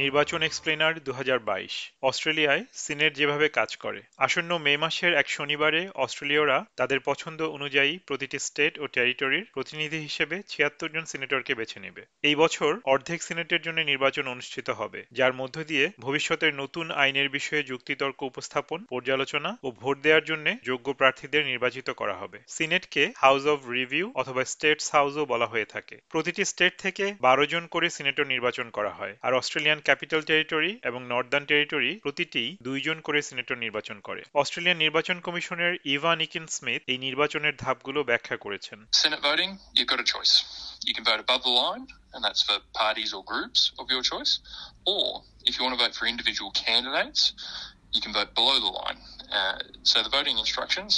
নির্বাচন এক্সপ্লেনার দু হাজার বাইশ। অস্ট্রেলিয়ায় সিনেট যেভাবে কাজ করে, আসন্ন মে মাসের এক শনিবারে অস্ট্রেলীয়রা তাদের পছন্দ অনুযায়ী প্রতিটি স্টেট ও টেরিটরির প্রতিনিধি হিসেবে ছিয়াত্তর জন সিনেটরকে বেছে নেবে। এই বছর অর্ধেক সিনেটের জন্য নির্বাচন অনুষ্ঠিত হবে, যার মধ্য দিয়ে ভবিষ্যতের নতুন আইনের বিষয়ে যুক্তিতর্ক উপস্থাপন, পর্যালোচনা ও ভোট দেওয়ার জন্য যোগ্য প্রার্থীদের নির্বাচিত করা হবে। সিনেটকে হাউস অব রিভিউ অথবা স্টেটস হাউসও বলা হয়ে থাকে। প্রতিটি স্টেট থেকে বারো জন করে সিনেটর নির্বাচন করা হয়, আর অস্ট্রেলিয়ান ক্যাপিটাল টেরিটরি এবং নর্দার্ন টেরিটরি প্রতিটি দুইজন করে সিনেটর নির্বাচন করে অস্ট্রেলিয়ান নির্বাচন কমিশনের ইভা নিকিন স্মিথ এই নির্বাচনের ধাপগুলো ব্যাখ্যা করেছেন Senate voting, you've got a choice. You can vote above the line, and that's for parties or groups of your choice. Or if you want to vote for individual candidates, you can vote below the line. Uh, so the voting instructions,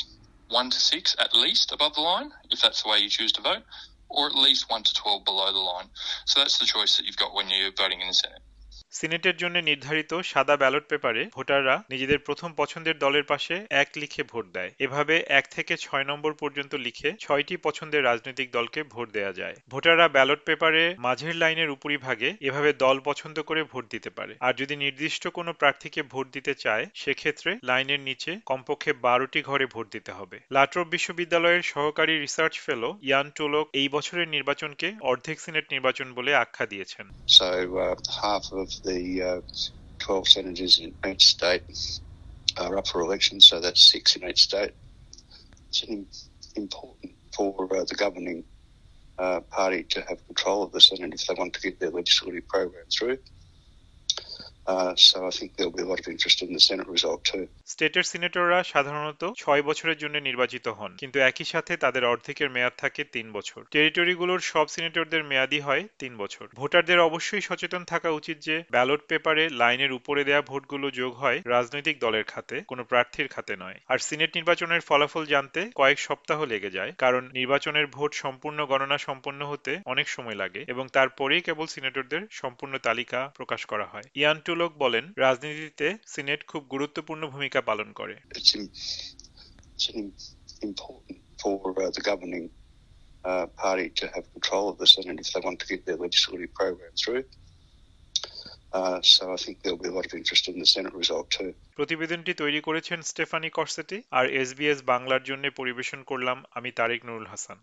one to six at least above the line, if that's the way you choose to vote, or at least one to 12 below the line. So that's the choice that you've got when you're voting in the Senate. সিনেটের জন্য নির্ধারিত সাদা ballot পেপারে ভোটাররা নিজেদের প্রথম পছন্দের দলের পাশে এক লিখে ভোট দেয়। এভাবে এক থেকে ছয় নম্বর পর্যন্ত লিখে ছয়টি পছন্দের রাজনৈতিক দলকে ভোট দেয়া যায়। ভোটাররা ব্যালট পেপারে মাঝের লাইনের উপরিভাগে এভাবে দল পছন্দ করে ভোট দিতে পারে। আর যদি নির্দিষ্ট কোনো প্রার্থীকে ভোট দিতে চায় সেক্ষেত্রে লাইনের নিচে কমপক্ষে বারোটি ঘরে ভোট দিতে হবে। লাট্রপ বিশ্ববিদ্যালয়ের সহকারী রিসার্চ ফেলো ইয়ান টোলক এই বছরের নির্বাচনকে অর্ধেক সিনেট নির্বাচন বলে আখ্যা দিয়েছেন। Uh, the uh, 12 senators in each state are up for election, so that's six in each state. It's an important for uh, the governing uh, party to have control of the Senate if they want to get their legislative program through. Uh, so I think there'll be a lot of interest in the Senate result too. স্টেটের সিনেটররা সাধারণত ছয় বছরের জন্য নির্বাচিত হন কিন্তু একই সাথে তাদের অর্ধেকের মেয়াদ থাকে তিন বছর। টেরিটরিগুলোর সব সিনেটরদের মেয়াদই হয় তিন বছর। ভোটারদের অবশ্যই সচেতন থাকা উচিত যে ব্যালট পেপারে লাইনের উপরে দেয়া ভোটগুলো যোগ হয় রাজনৈতিক দলের খাতে কোনো প্রার্থীর খাতে নয়। আর সিনেট নির্বাচনের ফলাফল জানতে কয়েক সপ্তাহ লেগে যায় কারণ নির্বাচনের ভোট সম্পূর্ণ গণনা সম্পন্ন হতে অনেক সময় লাগে এবং তারপরেই কেবল সিনেটরদের সম্পূর্ণ তালিকা প্রকাশ করা হয়। ইয়ান সুলোক বলেন রাজনীতিতে সিনেট খুব গুরুত্বপূর্ণ ভূমিকা পালন করে। প্রতিবেদনটি তৈরি করেছেন স্টেফানি কর্সেটি আর এসবিএস বাংলার জন্য পরিবেশন করলাম আমি তারেক নুরুল হাসান।